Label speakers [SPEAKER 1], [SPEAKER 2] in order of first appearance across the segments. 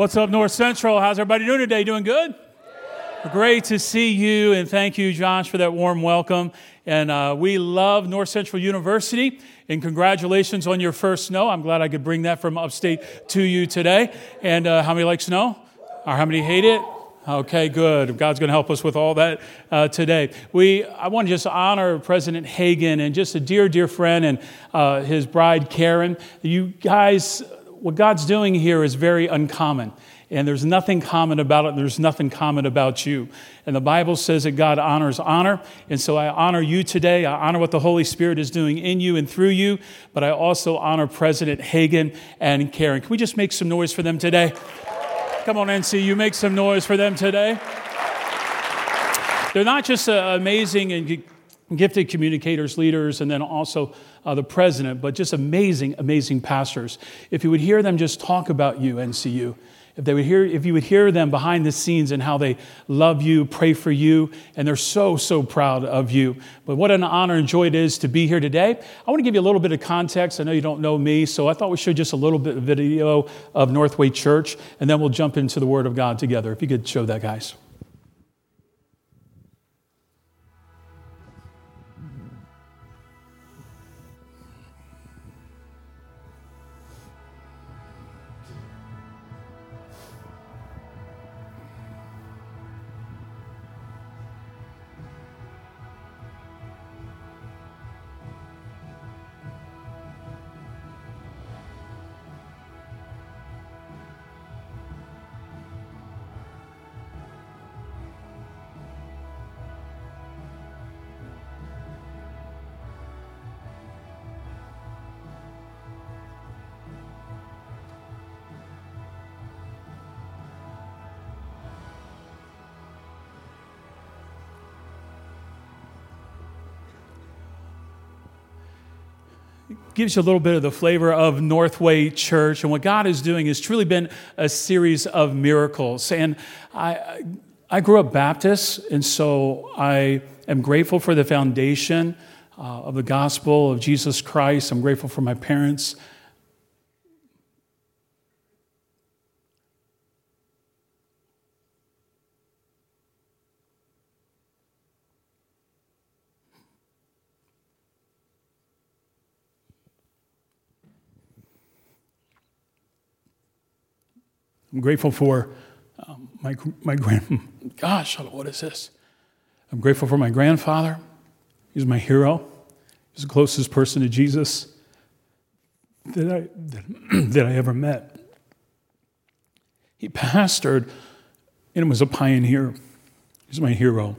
[SPEAKER 1] What's up, North Central? How's everybody doing today? Doing good? Great to see you, and thank you, Josh, for that warm welcome. And uh, we love North Central University, and congratulations on your first snow. I'm glad I could bring that from upstate to you today. And uh, how many like snow? Or how many hate it? Okay, good. God's going to help us with all that uh, today. We, I want to just honor President Hagan and just a dear, dear friend and uh, his bride Karen. You guys what God's doing here is very uncommon. And there's nothing common about it, there's nothing common about you. And the Bible says that God honors honor. And so I honor you today. I honor what the Holy Spirit is doing in you and through you. But I also honor President Hagan and Karen. Can we just make some noise for them today? Come on, NC, you make some noise for them today. They're not just uh, amazing and gifted communicators, leaders, and then also uh, the president, but just amazing, amazing pastors. If you would hear them just talk about you, NCU, if they would hear, if you would hear them behind the scenes and how they love you, pray for you, and they're so, so proud of you. But what an honor and joy it is to be here today. I want to give you a little bit of context. I know you don't know me, so I thought we should just a little bit of video of Northway Church, and then we'll jump into the Word of God together. If you could show that, guys. Gives you a little bit of the flavor of Northway Church. And what God is doing has truly been a series of miracles. And I, I grew up Baptist, and so I am grateful for the foundation uh, of the gospel of Jesus Christ. I'm grateful for my parents. I'm grateful for um, my, my grand, gosh, what is this? I'm grateful for my grandfather. He's my hero. He's the closest person to Jesus that I, that, that I ever met. He pastored and was a pioneer. He's my hero.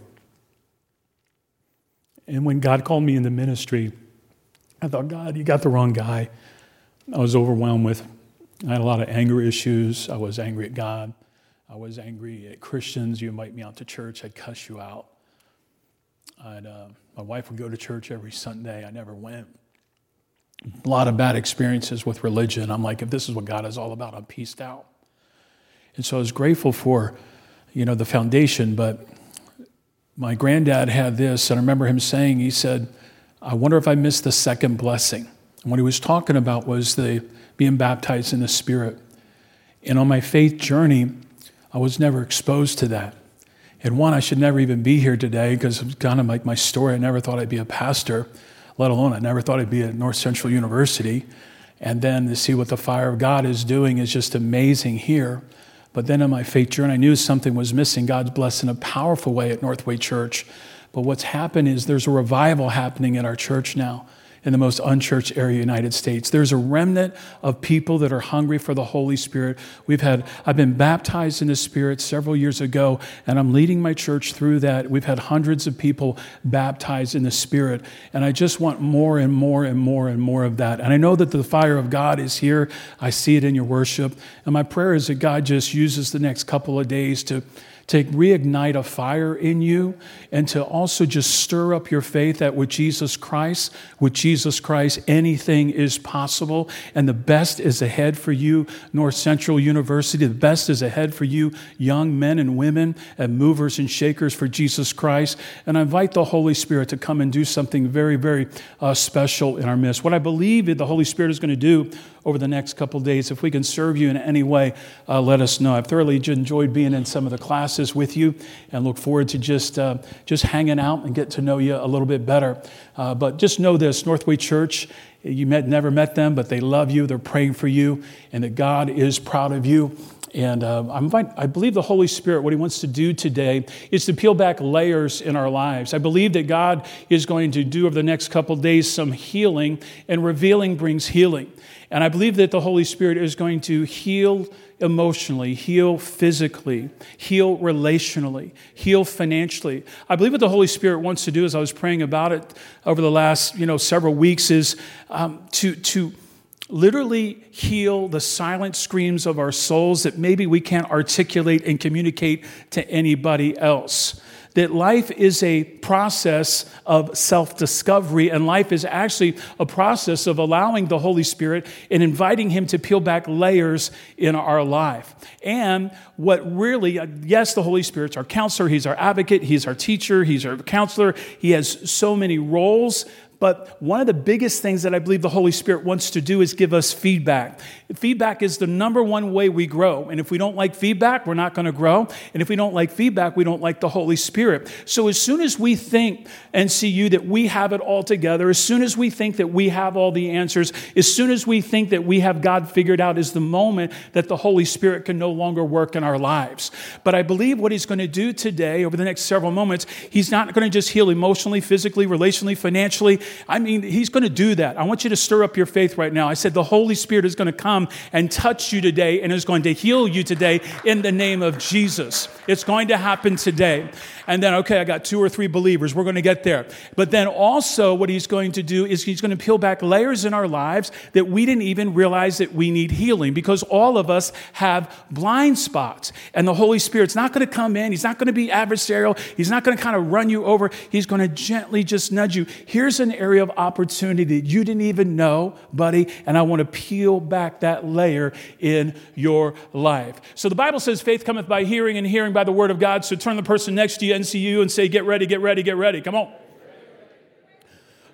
[SPEAKER 1] And when God called me into ministry, I thought, God, you got the wrong guy. I was overwhelmed with I had a lot of anger issues. I was angry at God. I was angry at Christians. You invite me out to church, I'd cuss you out. I'd, uh, my wife would go to church every Sunday. I never went. A lot of bad experiences with religion. I'm like, if this is what God is all about, I'm pieced out. And so I was grateful for, you know, the foundation. But my granddad had this, and I remember him saying, he said, I wonder if I missed the second blessing. And what he was talking about was the being baptized in the Spirit. And on my faith journey, I was never exposed to that. And one, I should never even be here today because it's kind of like my story. I never thought I'd be a pastor, let alone I never thought I'd be at North Central University. And then to see what the fire of God is doing is just amazing here. But then in my faith journey, I knew something was missing. God's blessed in a powerful way at Northway Church. But what's happened is there's a revival happening at our church now in the most unchurched area of the United States. There's a remnant of people that are hungry for the Holy Spirit. We've had, I've been baptized in the Spirit several years ago, and I'm leading my church through that. We've had hundreds of people baptized in the Spirit, and I just want more and more and more and more of that. And I know that the fire of God is here. I see it in your worship. And my prayer is that God just uses the next couple of days to to reignite a fire in you and to also just stir up your faith that with Jesus Christ, with Jesus Christ, anything is possible. And the best is ahead for you, North Central University. The best is ahead for you, young men and women and movers and shakers for Jesus Christ. And I invite the Holy Spirit to come and do something very, very uh, special in our midst. What I believe the Holy Spirit is going to do over the next couple days. If we can serve you in any way, uh, let us know. I've thoroughly enjoyed being in some of the classes with you and look forward to just, uh, just hanging out and get to know you a little bit better. Uh, but just know this Northway Church, you met, never met them, but they love you, they're praying for you, and that God is proud of you. And uh, i believe the Holy Spirit, what He wants to do today is to peel back layers in our lives. I believe that God is going to do over the next couple days some healing, and revealing brings healing. And I believe that the Holy Spirit is going to heal emotionally, heal physically, heal relationally, heal financially. I believe what the Holy Spirit wants to do, as I was praying about it over the last you know several weeks, is um, to to literally heal the silent screams of our souls that maybe we can't articulate and communicate to anybody else. That life is a process of self discovery, and life is actually a process of allowing the Holy Spirit and inviting Him to peel back layers in our life. And what really, yes, the Holy Spirit's our counselor, He's our advocate, He's our teacher, He's our counselor, He has so many roles, but one of the biggest things that I believe the Holy Spirit wants to do is give us feedback. Feedback is the number one way we grow. And if we don't like feedback, we're not going to grow. And if we don't like feedback, we don't like the Holy Spirit. So as soon as we think and see you that we have it all together, as soon as we think that we have all the answers, as soon as we think that we have God figured out, is the moment that the Holy Spirit can no longer work in our lives. But I believe what He's going to do today, over the next several moments, He's not going to just heal emotionally, physically, relationally, financially. I mean, He's going to do that. I want you to stir up your faith right now. I said the Holy Spirit is going to come and touch you today and is going to heal you today in the name of Jesus. It's going to happen today. And then, okay, I got two or three believers. We're going to get there. But then also, what He's going to do is He's going to peel back layers in our lives that we didn't even realize that we need healing because all of us have blind spots. And the Holy Spirit's not going to come in, He's not going to be adversarial, He's not going to kind of run you over. He's going to gently just nudge you. Here's an area of opportunity that you didn't even know, buddy, and I want to peel back that layer in your life. So the Bible says faith cometh by hearing, and hearing by the word of God. So turn the person next to you, NCU, and say, Get ready, get ready, get ready. Come on.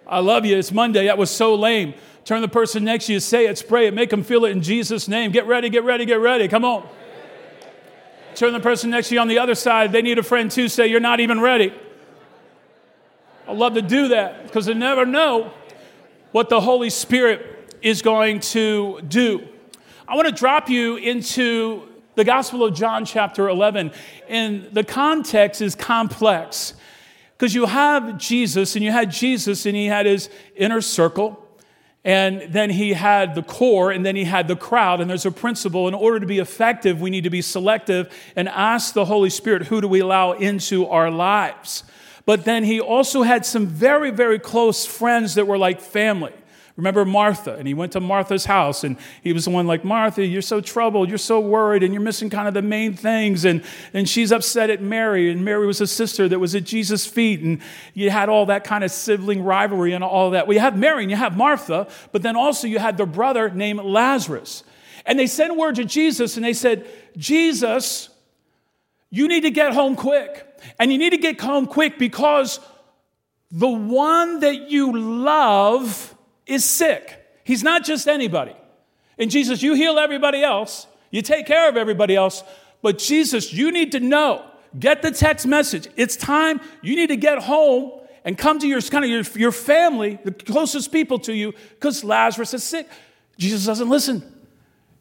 [SPEAKER 1] I love you. It's Monday. That was so lame. Turn the person next to you, say it, spray it, make them feel it in Jesus' name. Get ready, get ready, get ready. Come on. Turn the person next to you on the other side. They need a friend too. Say, You're not even ready. I love to do that because I never know what the Holy Spirit is going to do. I want to drop you into the Gospel of John, chapter 11. And the context is complex because you have Jesus, and you had Jesus, and he had his inner circle. And then he had the core, and then he had the crowd. And there's a principle in order to be effective, we need to be selective and ask the Holy Spirit, who do we allow into our lives? But then he also had some very, very close friends that were like family. Remember Martha, and he went to Martha's house, and he was the one like, Martha, you're so troubled, you're so worried, and you're missing kind of the main things. And, and she's upset at Mary, and Mary was a sister that was at Jesus' feet, and you had all that kind of sibling rivalry and all that. Well, you have Mary and you have Martha, but then also you had their brother named Lazarus. And they sent word to Jesus, and they said, Jesus, you need to get home quick. And you need to get home quick because the one that you love is sick. He's not just anybody. And Jesus, you heal everybody else, you take care of everybody else, but Jesus, you need to know, get the text message. It's time, you need to get home and come to your kind of your, your family, the closest people to you, because Lazarus is sick. Jesus doesn't listen.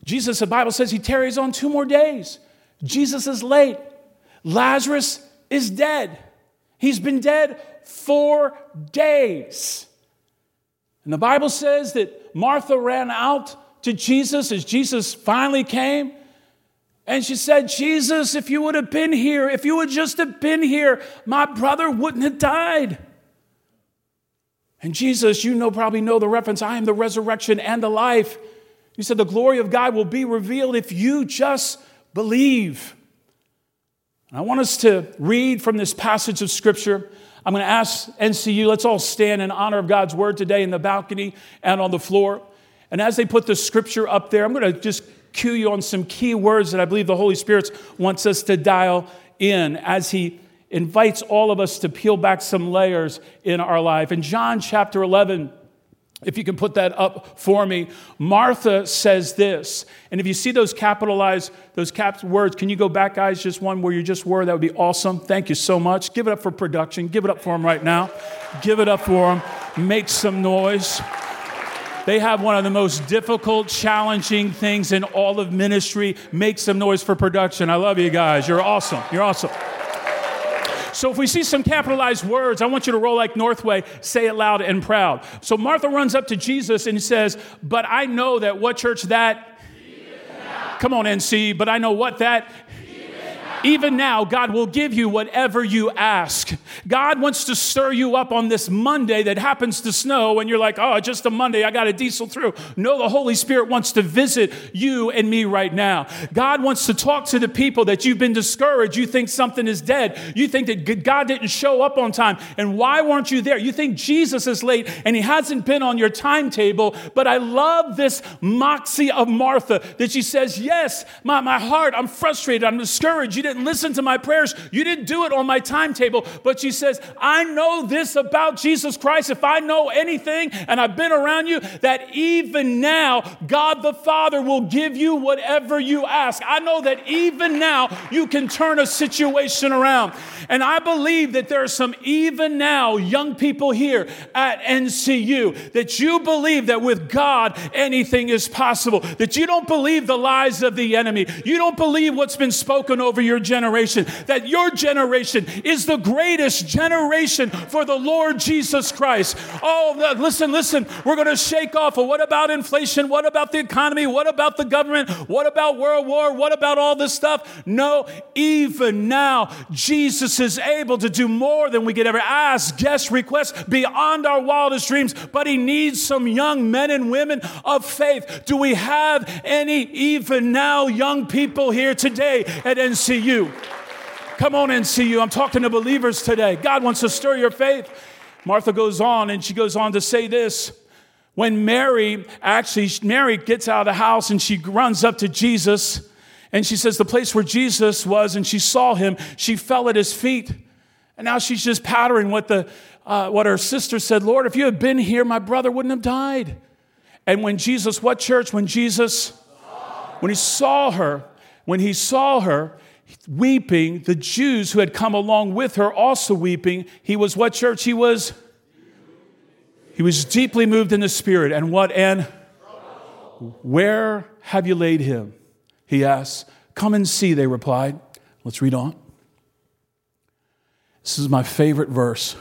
[SPEAKER 1] Jesus, the Bible says he tarries on two more days. Jesus is late. Lazarus is dead. He's been dead four days. And the Bible says that Martha ran out to Jesus as Jesus finally came. And she said, Jesus, if you would have been here, if you would just have been here, my brother wouldn't have died. And Jesus, you know, probably know the reference I am the resurrection and the life. He said, The glory of God will be revealed if you just believe. I want us to read from this passage of Scripture. I'm going to ask NCU, let's all stand in honor of God's word today in the balcony and on the floor. And as they put the scripture up there, I'm going to just cue you on some key words that I believe the Holy Spirit wants us to dial in as He invites all of us to peel back some layers in our life. In John chapter 11, If you can put that up for me, Martha says this. And if you see those capitalized, those capped words, can you go back, guys, just one where you just were? That would be awesome. Thank you so much. Give it up for production. Give it up for them right now. Give it up for them. Make some noise. They have one of the most difficult, challenging things in all of ministry. Make some noise for production. I love you guys. You're awesome. You're awesome. So if we see some capitalized words, I want you to roll like Northway, say it loud and proud. So Martha runs up to Jesus and he says, But I know that what church that? Come on, NC, but I know what that even now, God will give you whatever you ask. God wants to stir you up on this Monday that happens to snow, and you're like, oh, just a Monday, I got to diesel through. No, the Holy Spirit wants to visit you and me right now. God wants to talk to the people that you've been discouraged. You think something is dead. You think that God didn't show up on time. And why weren't you there? You think Jesus is late and he hasn't been on your timetable. But I love this moxie of Martha that she says, Yes, my, my heart, I'm frustrated, I'm discouraged. You didn't didn't listen to my prayers. You didn't do it on my timetable. But she says, I know this about Jesus Christ. If I know anything and I've been around you, that even now, God the Father will give you whatever you ask. I know that even now, you can turn a situation around. And I believe that there are some even now young people here at NCU that you believe that with God, anything is possible, that you don't believe the lies of the enemy, you don't believe what's been spoken over your generation, that your generation is the greatest generation for the Lord Jesus Christ. Oh, listen, listen, we're going to shake off. What about inflation? What about the economy? What about the government? What about World War? What about all this stuff? No, even now, Jesus is able to do more than we could ever ask, guess, request beyond our wildest dreams. But He needs some young men and women of faith. Do we have any even now young people here today at NCU? You. Come on NCU. I'm talking to believers today. God wants to stir your faith. Martha goes on and she goes on to say this. When Mary, actually, Mary gets out of the house and she runs up to Jesus and she says, The place where Jesus was, and she saw him, she fell at his feet. And now she's just pattering what, the, uh, what her sister said Lord, if you had been here, my brother wouldn't have died. And when Jesus, what church? When Jesus, when he saw her, when he saw her, weeping, the Jews who had come along with her also weeping. He was what church? He was he was deeply moved in the spirit. And what and where have you laid him? He asked. Come and see, they replied. Let's read on. This is my favorite verse.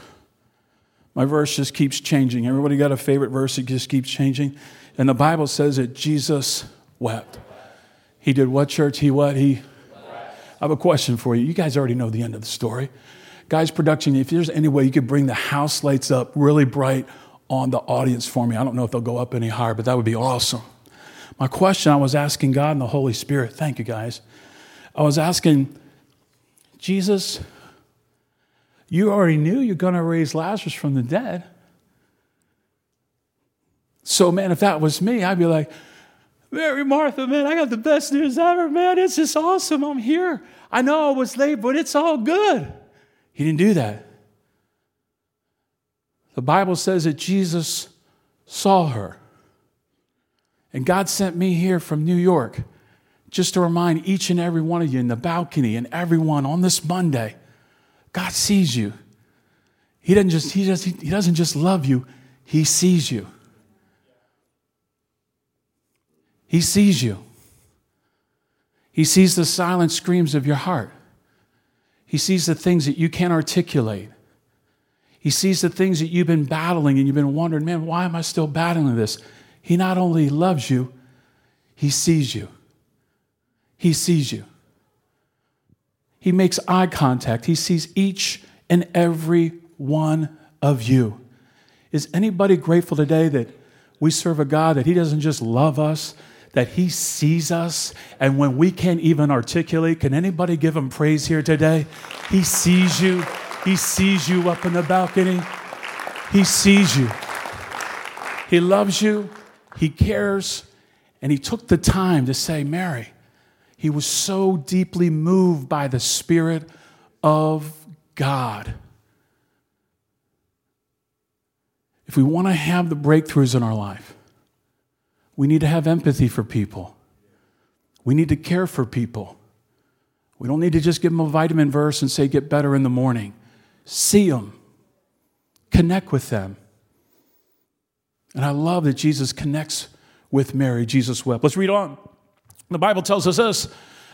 [SPEAKER 1] My verse just keeps changing. Everybody got a favorite verse It just keeps changing? And the Bible says that Jesus wept. He did what, church? He what? He I have a question for you. You guys already know the end of the story. Guys, production, if there's any way you could bring the house lights up really bright on the audience for me, I don't know if they'll go up any higher, but that would be awesome. My question I was asking God and the Holy Spirit, thank you guys. I was asking, Jesus, you already knew you're going to raise Lazarus from the dead. So, man, if that was me, I'd be like, Mary Martha, man, I got the best news ever, man. It's just awesome. I'm here. I know I was late, but it's all good. He didn't do that. The Bible says that Jesus saw her. And God sent me here from New York just to remind each and every one of you in the balcony and everyone on this Monday God sees you. He doesn't just, he, does, he doesn't just love you, He sees you. He sees you. He sees the silent screams of your heart. He sees the things that you can't articulate. He sees the things that you've been battling and you've been wondering, man, why am I still battling this? He not only loves you, he sees you. He sees you. He makes eye contact. He sees each and every one of you. Is anybody grateful today that we serve a God that He doesn't just love us, that He sees us. And when we can't even articulate, can anybody give Him praise here today? He sees you. He sees you up in the balcony. He sees you. He loves you. He cares. And He took the time to say, Mary, He was so deeply moved by the Spirit of God. If we want to have the breakthroughs in our life, we need to have empathy for people. We need to care for people. We don't need to just give them a vitamin verse and say, get better in the morning. See them, connect with them. And I love that Jesus connects with Mary. Jesus wept. Let's read on. The Bible tells us this.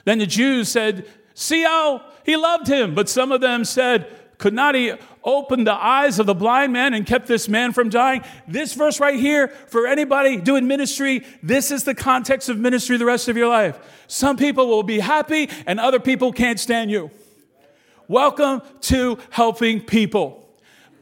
[SPEAKER 1] Then the Jews said, See how he loved him. But some of them said, Could not he open the eyes of the blind man and kept this man from dying? This verse right here, for anybody doing ministry, this is the context of ministry the rest of your life. Some people will be happy and other people can't stand you. Welcome to helping people.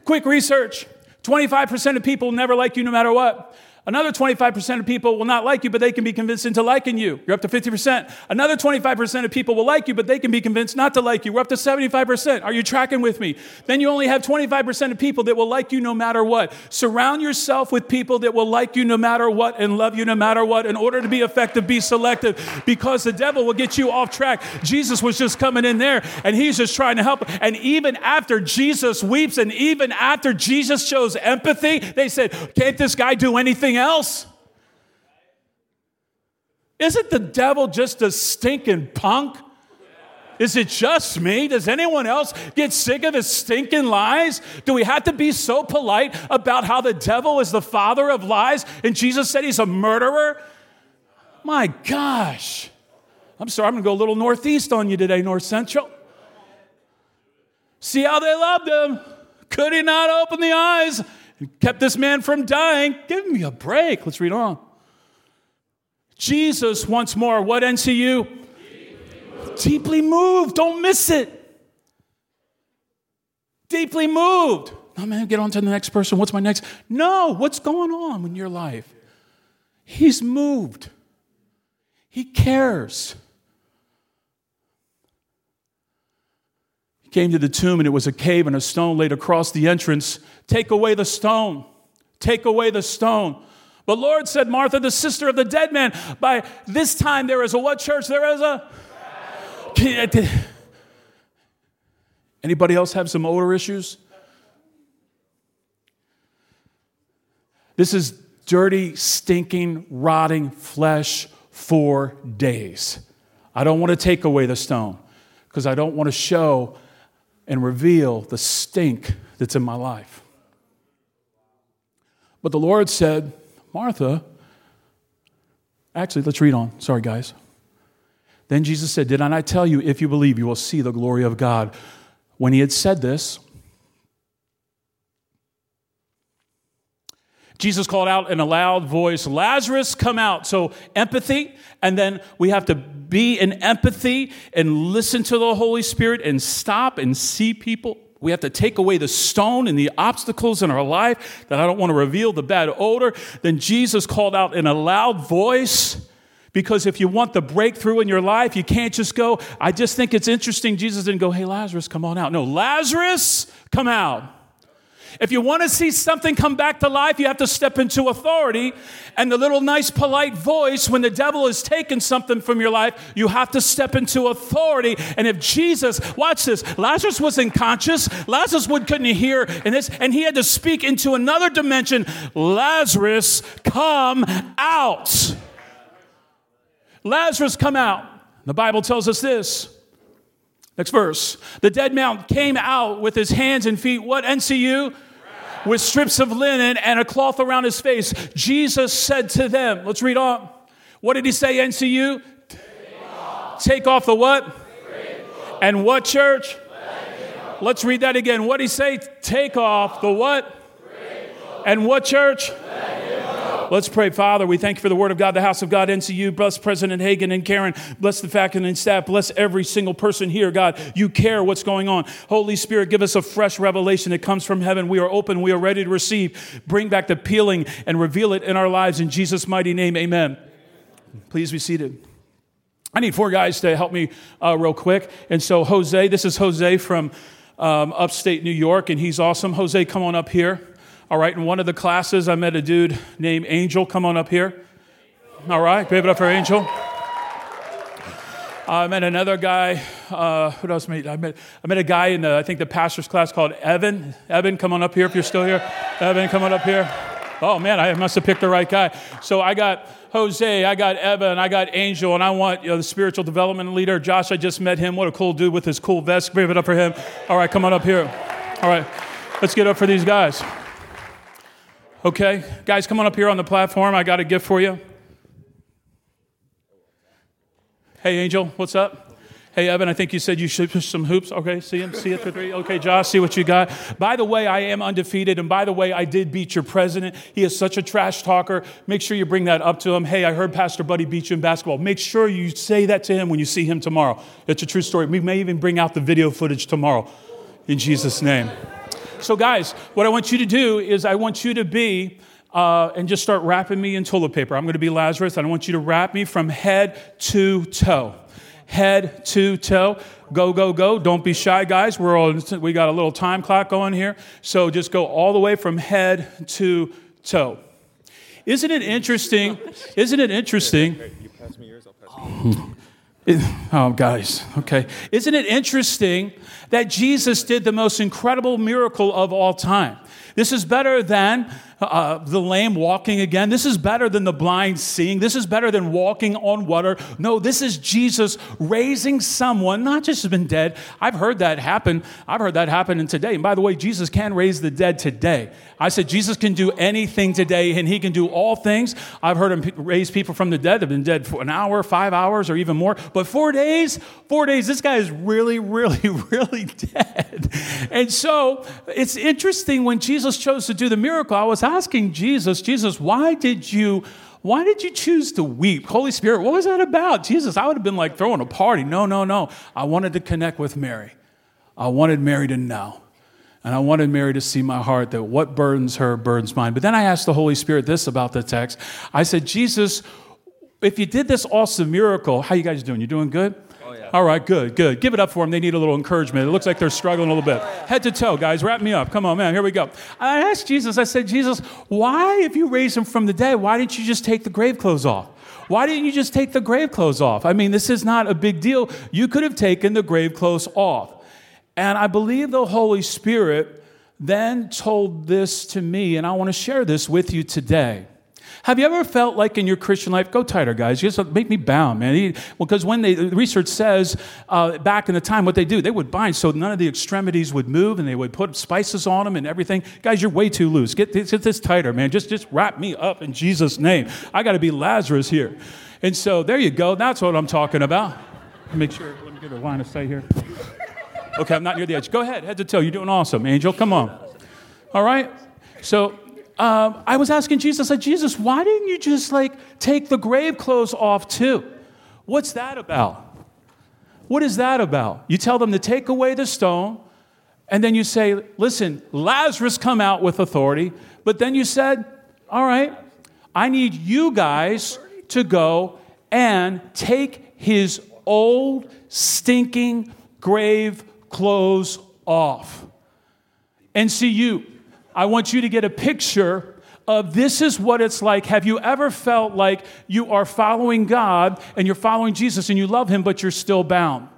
[SPEAKER 1] Quick research 25% of people never like you no matter what. Another 25% of people will not like you, but they can be convinced into liking you. You're up to 50%. Another 25% of people will like you, but they can be convinced not to like you. We're up to 75%. Are you tracking with me? Then you only have 25% of people that will like you no matter what. Surround yourself with people that will like you no matter what and love you no matter what. In order to be effective, be selective because the devil will get you off track. Jesus was just coming in there and he's just trying to help. And even after Jesus weeps and even after Jesus shows empathy, they said, Can't this guy do anything? Anything else? Isn't the devil just a stinking punk? Is it just me? Does anyone else get sick of his stinking lies? Do we have to be so polite about how the devil is the father of lies and Jesus said he's a murderer? My gosh. I'm sorry, I'm going to go a little northeast on you today, North Central. See how they loved him? Could he not open the eyes and kept this man from dying. Give me a break. Let's read on. Jesus, once more, what NCU? Deeply moved. Deeply moved. Don't miss it. Deeply moved. Oh man, get on to the next person. What's my next? No, what's going on in your life? He's moved. He cares. He came to the tomb and it was a cave and a stone laid across the entrance. Take away the stone. Take away the stone. But Lord said, Martha, the sister of the dead man, by this time there is a what church? There is a. Anybody else have some odor issues? This is dirty, stinking, rotting flesh for days. I don't want to take away the stone because I don't want to show and reveal the stink that's in my life. But the Lord said, Martha, actually, let's read on. Sorry, guys. Then Jesus said, Did I not tell you, if you believe, you will see the glory of God? When he had said this, Jesus called out in a loud voice, Lazarus, come out. So, empathy, and then we have to be in empathy and listen to the Holy Spirit and stop and see people. We have to take away the stone and the obstacles in our life that I don't want to reveal the bad odor. Then Jesus called out in a loud voice. Because if you want the breakthrough in your life, you can't just go, I just think it's interesting. Jesus didn't go, hey, Lazarus, come on out. No, Lazarus, come out. If you want to see something come back to life, you have to step into authority. And the little nice, polite voice, when the devil has taken something from your life, you have to step into authority. And if Jesus, watch this, Lazarus was unconscious, Lazarus would, couldn't hear, and, this, and he had to speak into another dimension Lazarus, come out. Lazarus, come out. The Bible tells us this. Next verse. The dead man came out with his hands and feet, what, NCU? With strips of linen and a cloth around his face. Jesus said to them, let's read on. What did he say, NCU? Take off, Take off the what? And what, church? Let's read that again. What did he say? Take off the what? And what, church? Let's pray. Father, we thank you for the word of God, the house of God, NCU. Bless President Hagan and Karen. Bless the faculty and staff. Bless every single person here, God. You care what's going on. Holy Spirit, give us a fresh revelation that comes from heaven. We are open. We are ready to receive. Bring back the peeling and reveal it in our lives. In Jesus' mighty name, amen. Please be seated. I need four guys to help me uh, real quick. And so, Jose, this is Jose from um, upstate New York, and he's awesome. Jose, come on up here. All right, in one of the classes, I met a dude named Angel. Come on up here. All right, give it up for Angel. I met another guy uh, what else? Made? I met I met a guy in the I think the pastor's class called Evan. Evan, come on up here if you're still here. Evan, come on up here. Oh man, I must have picked the right guy. So I got Jose, I got Evan, I got Angel, and I want you know, the spiritual development leader. Josh, I just met him. What a cool dude with his cool vest. Give it up for him. All right, come on up here. All right, let's get up for these guys. Okay, guys, come on up here on the platform. I got a gift for you. Hey, Angel, what's up? Hey, Evan, I think you said you should push some hoops. Okay, see him, see it for three. Okay, Josh, see what you got. By the way, I am undefeated. And by the way, I did beat your president. He is such a trash talker. Make sure you bring that up to him. Hey, I heard Pastor Buddy beat you in basketball. Make sure you say that to him when you see him tomorrow. It's a true story. We may even bring out the video footage tomorrow in Jesus' name. So, guys, what I want you to do is I want you to be. Uh, and just start wrapping me in toilet paper. I'm going to be Lazarus, and I want you to wrap me from head to toe head to toe. Go, go, go. Don't be shy, guys. We're all, we got a little time clock going here. So just go all the way from head to toe. Isn't it interesting? Isn't it interesting? Pass Oh, guys, okay. Isn't it interesting that Jesus did the most incredible miracle of all time? This is better than uh, the lame walking again. This is better than the blind seeing. This is better than walking on water. No, this is Jesus raising someone, not just has been dead. I've heard that happen. I've heard that happen in today. And by the way, Jesus can raise the dead today. I said Jesus can do anything today and he can do all things. I've heard him raise people from the dead. They've been dead for an hour, five hours, or even more. But four days, four days, this guy is really, really, really dead. And so it's interesting when Jesus chose to do the miracle, I was asking Jesus, Jesus, why did you why did you choose to weep? Holy Spirit, what was that about? Jesus, I would have been like throwing a party. No, no, no. I wanted to connect with Mary. I wanted Mary to know. And I wanted Mary to see my heart that what burdens her burdens mine. But then I asked the Holy Spirit this about the text. I said, Jesus, if you did this awesome miracle, how you guys doing? You doing good? Oh, All right, good, good. Give it up for them. They need a little encouragement. It looks like they're struggling a little bit. Head to toe, guys. Wrap me up. Come on, man. Here we go. I asked Jesus, I said, Jesus, why, if you raised him from the dead, why didn't you just take the grave clothes off? Why didn't you just take the grave clothes off? I mean, this is not a big deal. You could have taken the grave clothes off. And I believe the Holy Spirit then told this to me, and I want to share this with you today. Have you ever felt like in your Christian life, go tighter, guys, You just make me bound, man? Because when they, the research says uh, back in the time, what they do, they would bind so none of the extremities would move and they would put spices on them and everything. Guys, you're way too loose. Get this, get this tighter, man. Just, just wrap me up in Jesus' name. I got to be Lazarus here. And so there you go. That's what I'm talking about. Make sure, let me get a line of sight here. Okay, I'm not near the edge. Go ahead, head to toe. You're doing awesome, Angel. Come on. All right? So um, I was asking Jesus, I said, Jesus, why didn't you just like take the grave clothes off too? What's that about? What is that about? You tell them to take away the stone, and then you say, listen, Lazarus come out with authority, but then you said, all right, I need you guys to go and take his old, stinking grave clothes off. And NCU, I want you to get a picture of this is what it's like. Have you ever felt like you are following God and you're following Jesus and you love him, but you're still bound?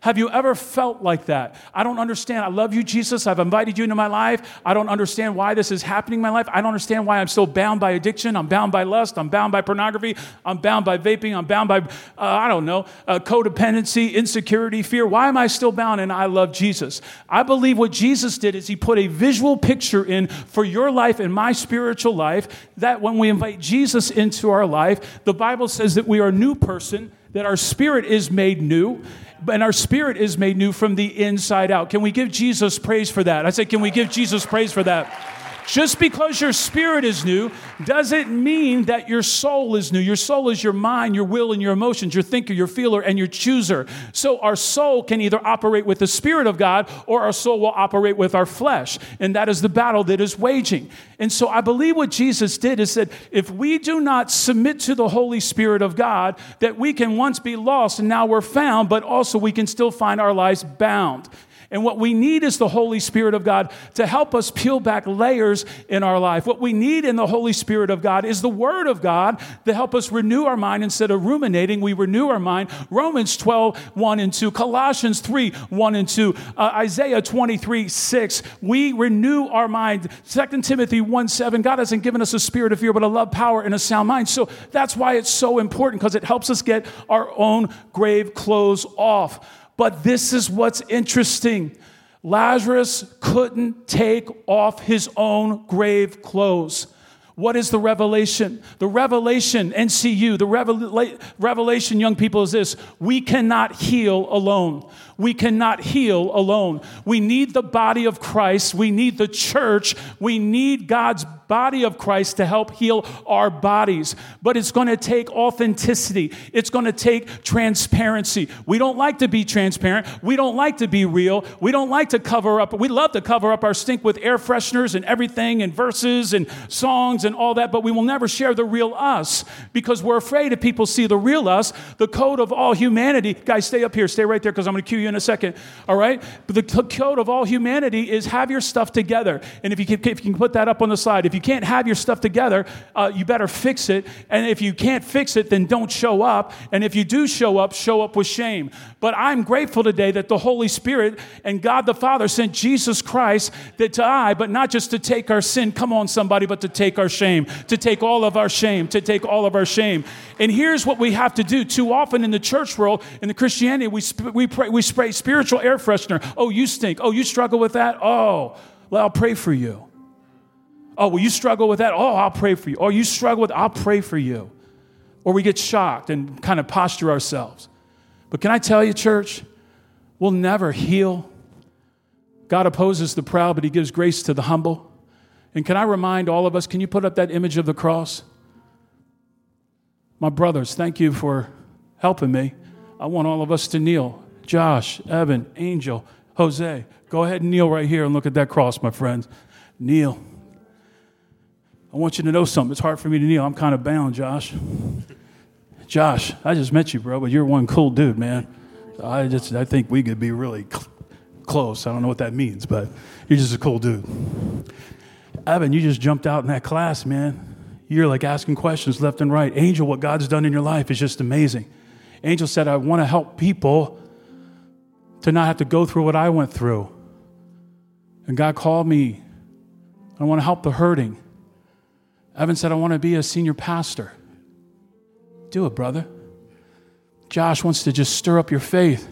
[SPEAKER 1] Have you ever felt like that? I don't understand. I love you, Jesus. I've invited you into my life. I don't understand why this is happening in my life. I don't understand why I'm still bound by addiction. I'm bound by lust. I'm bound by pornography. I'm bound by vaping. I'm bound by, uh, I don't know, uh, codependency, insecurity, fear. Why am I still bound? And I love Jesus. I believe what Jesus did is he put a visual picture in for your life and my spiritual life that when we invite Jesus into our life, the Bible says that we are a new person, that our spirit is made new and our spirit is made new from the inside out. Can we give Jesus praise for that? I said, Can we give Jesus praise for that? Just because your spirit is new doesn't mean that your soul is new. Your soul is your mind, your will, and your emotions, your thinker, your feeler, and your chooser. So our soul can either operate with the Spirit of God or our soul will operate with our flesh. And that is the battle that is waging. And so I believe what Jesus did is that if we do not submit to the Holy Spirit of God, that we can once be lost and now we're found, but also we can still find our lives bound. And what we need is the Holy Spirit of God to help us peel back layers in our life. What we need in the Holy Spirit of God is the Word of God to help us renew our mind instead of ruminating. We renew our mind. Romans 12, 1 and 2, Colossians 3, 1 and 2, uh, Isaiah 23, 6. We renew our mind. 2 Timothy 1, 7. God hasn't given us a spirit of fear, but a love, power, and a sound mind. So that's why it's so important because it helps us get our own grave clothes off. But this is what's interesting. Lazarus couldn't take off his own grave clothes. What is the revelation? The revelation, NCU, the revela- revelation, young people, is this we cannot heal alone. We cannot heal alone. We need the body of Christ. We need the church. We need God's body of Christ to help heal our bodies. But it's going to take authenticity, it's going to take transparency. We don't like to be transparent. We don't like to be real. We don't like to cover up. We love to cover up our stink with air fresheners and everything and verses and songs and all that, but we will never share the real us because we're afraid if people see the real us, the code of all humanity. Guys, stay up here. Stay right there because I'm going to cue you in a second. All right? But the code of all humanity is have your stuff together. And if you can, if you can put that up on the slide, if you can't have your stuff together, uh, you better fix it. And if you can't fix it, then don't show up. And if you do show up, show up with shame. But I'm grateful today that the Holy Spirit and God the Father sent Jesus Christ that to I, but not just to take our sin, come on, somebody, but to take our shame, to take all of our shame, to take all of our shame. And here's what we have to do. Too often in the church world, in the Christianity, we, sp- we, pray, we spray spiritual air freshener. Oh, you stink. Oh, you struggle with that? Oh, well, I'll pray for you. Oh, well, you struggle with that? Oh, I'll pray for you. Oh, you struggle with, I'll pray for you. Or we get shocked and kind of posture ourselves. But can I tell you, church, we'll never heal. God opposes the proud, but He gives grace to the humble. And can I remind all of us, can you put up that image of the cross? My brothers, thank you for helping me. I want all of us to kneel. Josh, Evan, Angel, Jose, go ahead and kneel right here and look at that cross, my friends. Kneel. I want you to know something. It's hard for me to kneel. I'm kind of bound, Josh. Josh, I just met you, bro, but you're one cool dude, man. I just I think we could be really cl- close. I don't know what that means, but you're just a cool dude. Evan, you just jumped out in that class, man. You're like asking questions left and right. Angel, what God's done in your life is just amazing. Angel said, I want to help people to not have to go through what I went through. And God called me. I want to help the hurting. Evan said, I want to be a senior pastor. Do it, brother. Josh wants to just stir up your faith.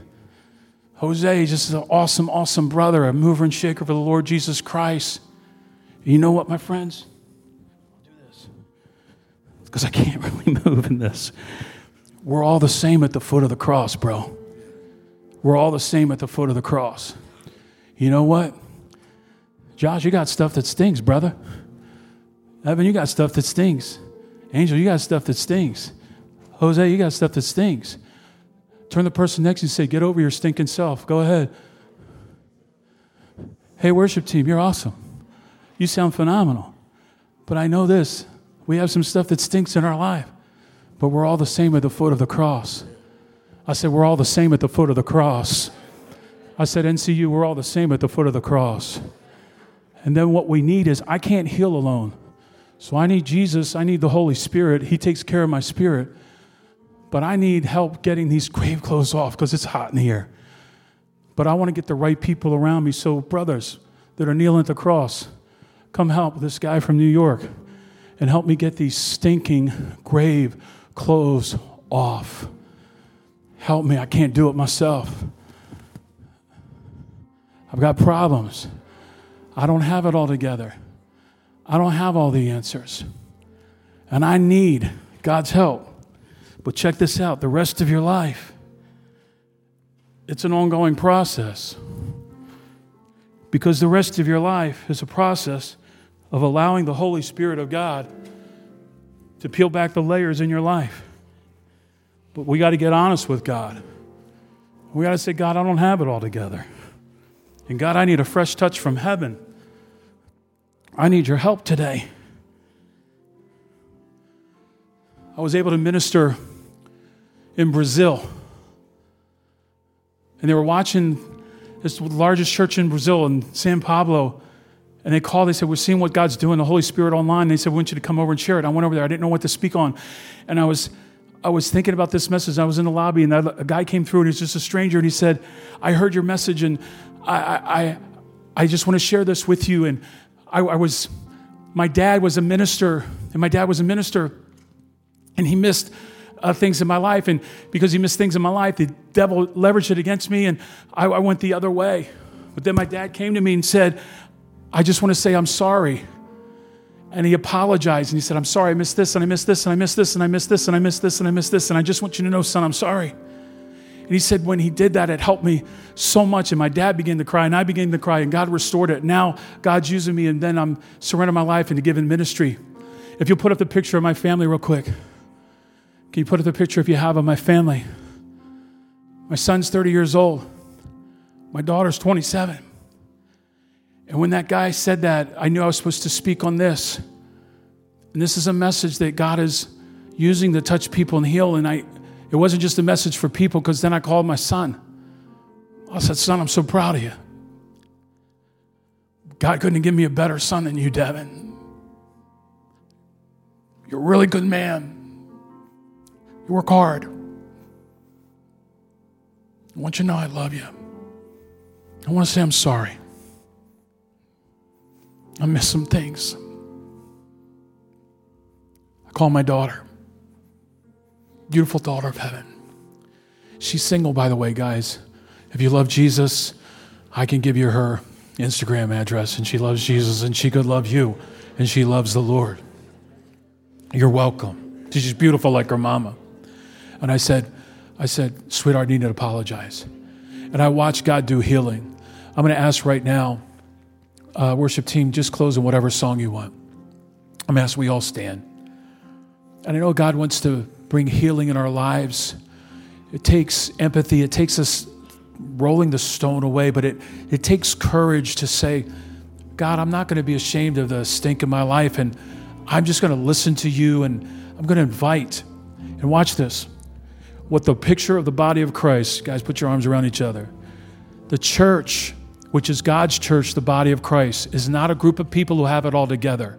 [SPEAKER 1] Jose, just an awesome, awesome brother, a mover and shaker for the Lord Jesus Christ. And you know what, my friends? I'll do this because I can't really move in this. We're all the same at the foot of the cross, bro. We're all the same at the foot of the cross. You know what? Josh, you got stuff that stings, brother. Evan, you got stuff that stings. Angel, you got stuff that stings. Jose, you got stuff that stinks. Turn the person next to you and say, Get over your stinking self. Go ahead. Hey, worship team, you're awesome. You sound phenomenal. But I know this we have some stuff that stinks in our life, but we're all the same at the foot of the cross. I said, We're all the same at the foot of the cross. I said, NCU, we're all the same at the foot of the cross. And then what we need is, I can't heal alone. So I need Jesus, I need the Holy Spirit. He takes care of my spirit. But I need help getting these grave clothes off because it's hot in here. But I want to get the right people around me. So, brothers that are kneeling at the cross, come help this guy from New York and help me get these stinking grave clothes off. Help me. I can't do it myself. I've got problems. I don't have it all together. I don't have all the answers. And I need God's help. But check this out the rest of your life, it's an ongoing process. Because the rest of your life is a process of allowing the Holy Spirit of God to peel back the layers in your life. But we got to get honest with God. We got to say, God, I don't have it all together. And God, I need a fresh touch from heaven. I need your help today. I was able to minister in Brazil. And they were watching this largest church in Brazil, in San Pablo. And they called, they said, We're seeing what God's doing, the Holy Spirit online. They said, We want you to come over and share it. I went over there. I didn't know what to speak on. And I was, I was thinking about this message. I was in the lobby, and a guy came through, and he's just a stranger, and he said, I heard your message, and I, I, I just want to share this with you. And I, I was, my dad was a minister, and my dad was a minister, and he missed uh, things in my life. And because he missed things in my life, the devil leveraged it against me, and I, I went the other way. But then my dad came to me and said, I just want to say I'm sorry. And he apologized and he said, I'm sorry, I missed this and I missed this and I missed this and I missed this and I missed this and I missed this. And I just want you to know, son, I'm sorry. And he said, when he did that, it helped me so much. And my dad began to cry, and I began to cry, and God restored it. Now God's using me, and then I'm surrendering my life into giving ministry. If you'll put up the picture of my family real quick. Can you put up the picture if you have of my family? My son's 30 years old. My daughter's 27. And when that guy said that, I knew I was supposed to speak on this. And this is a message that God is using to touch people and heal. And I, it wasn't just a message for people because then I called my son. I said, Son, I'm so proud of you. God couldn't give me a better son than you, Devin. You're a really good man. You work hard. I want you to know I love you. I want to say I'm sorry. I miss some things. I call my daughter beautiful daughter of heaven. She's single, by the way, guys. If you love Jesus, I can give you her Instagram address, and she loves Jesus, and she could love you, and she loves the Lord. You're welcome. She's just beautiful like her mama. And I said, I said, sweetheart, I need to apologize. And I watched God do healing. I'm going to ask right now, uh, worship team, just close in whatever song you want. I'm going ask we all stand. And I know God wants to bring healing in our lives. It takes empathy, it takes us rolling the stone away, but it, it takes courage to say, God, I'm not going to be ashamed of the stink in my life, and I'm just going to listen to you, and I'm going to invite. And watch this. What the picture of the body of Christ, guys, put your arms around each other. The church, which is God's church, the body of Christ, is not a group of people who have it all together.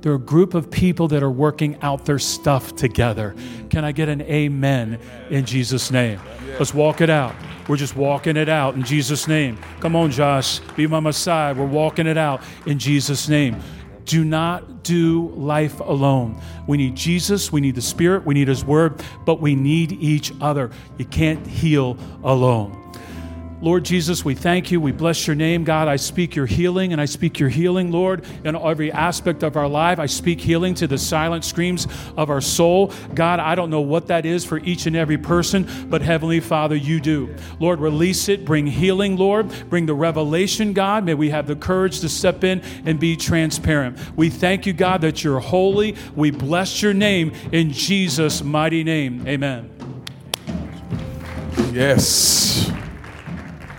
[SPEAKER 1] They're a group of people that are working out their stuff together. Can I get an amen in Jesus' name? Let's walk it out. We're just walking it out in Jesus' name. Come on, Josh. Be my side. We're walking it out in Jesus' name. Do not do life alone. We need Jesus, we need the Spirit, we need His Word, but we need each other. You can't heal alone. Lord Jesus, we thank you. We bless your name, God. I speak your healing, and I speak your healing, Lord, in every aspect of our life. I speak healing to the silent screams of our soul. God, I don't know what that is for each and every person, but Heavenly Father, you do. Lord, release it. Bring healing, Lord. Bring the revelation, God. May we have the courage to step in and be transparent. We thank you, God, that you're holy. We bless your name in Jesus' mighty name. Amen.
[SPEAKER 2] Yes.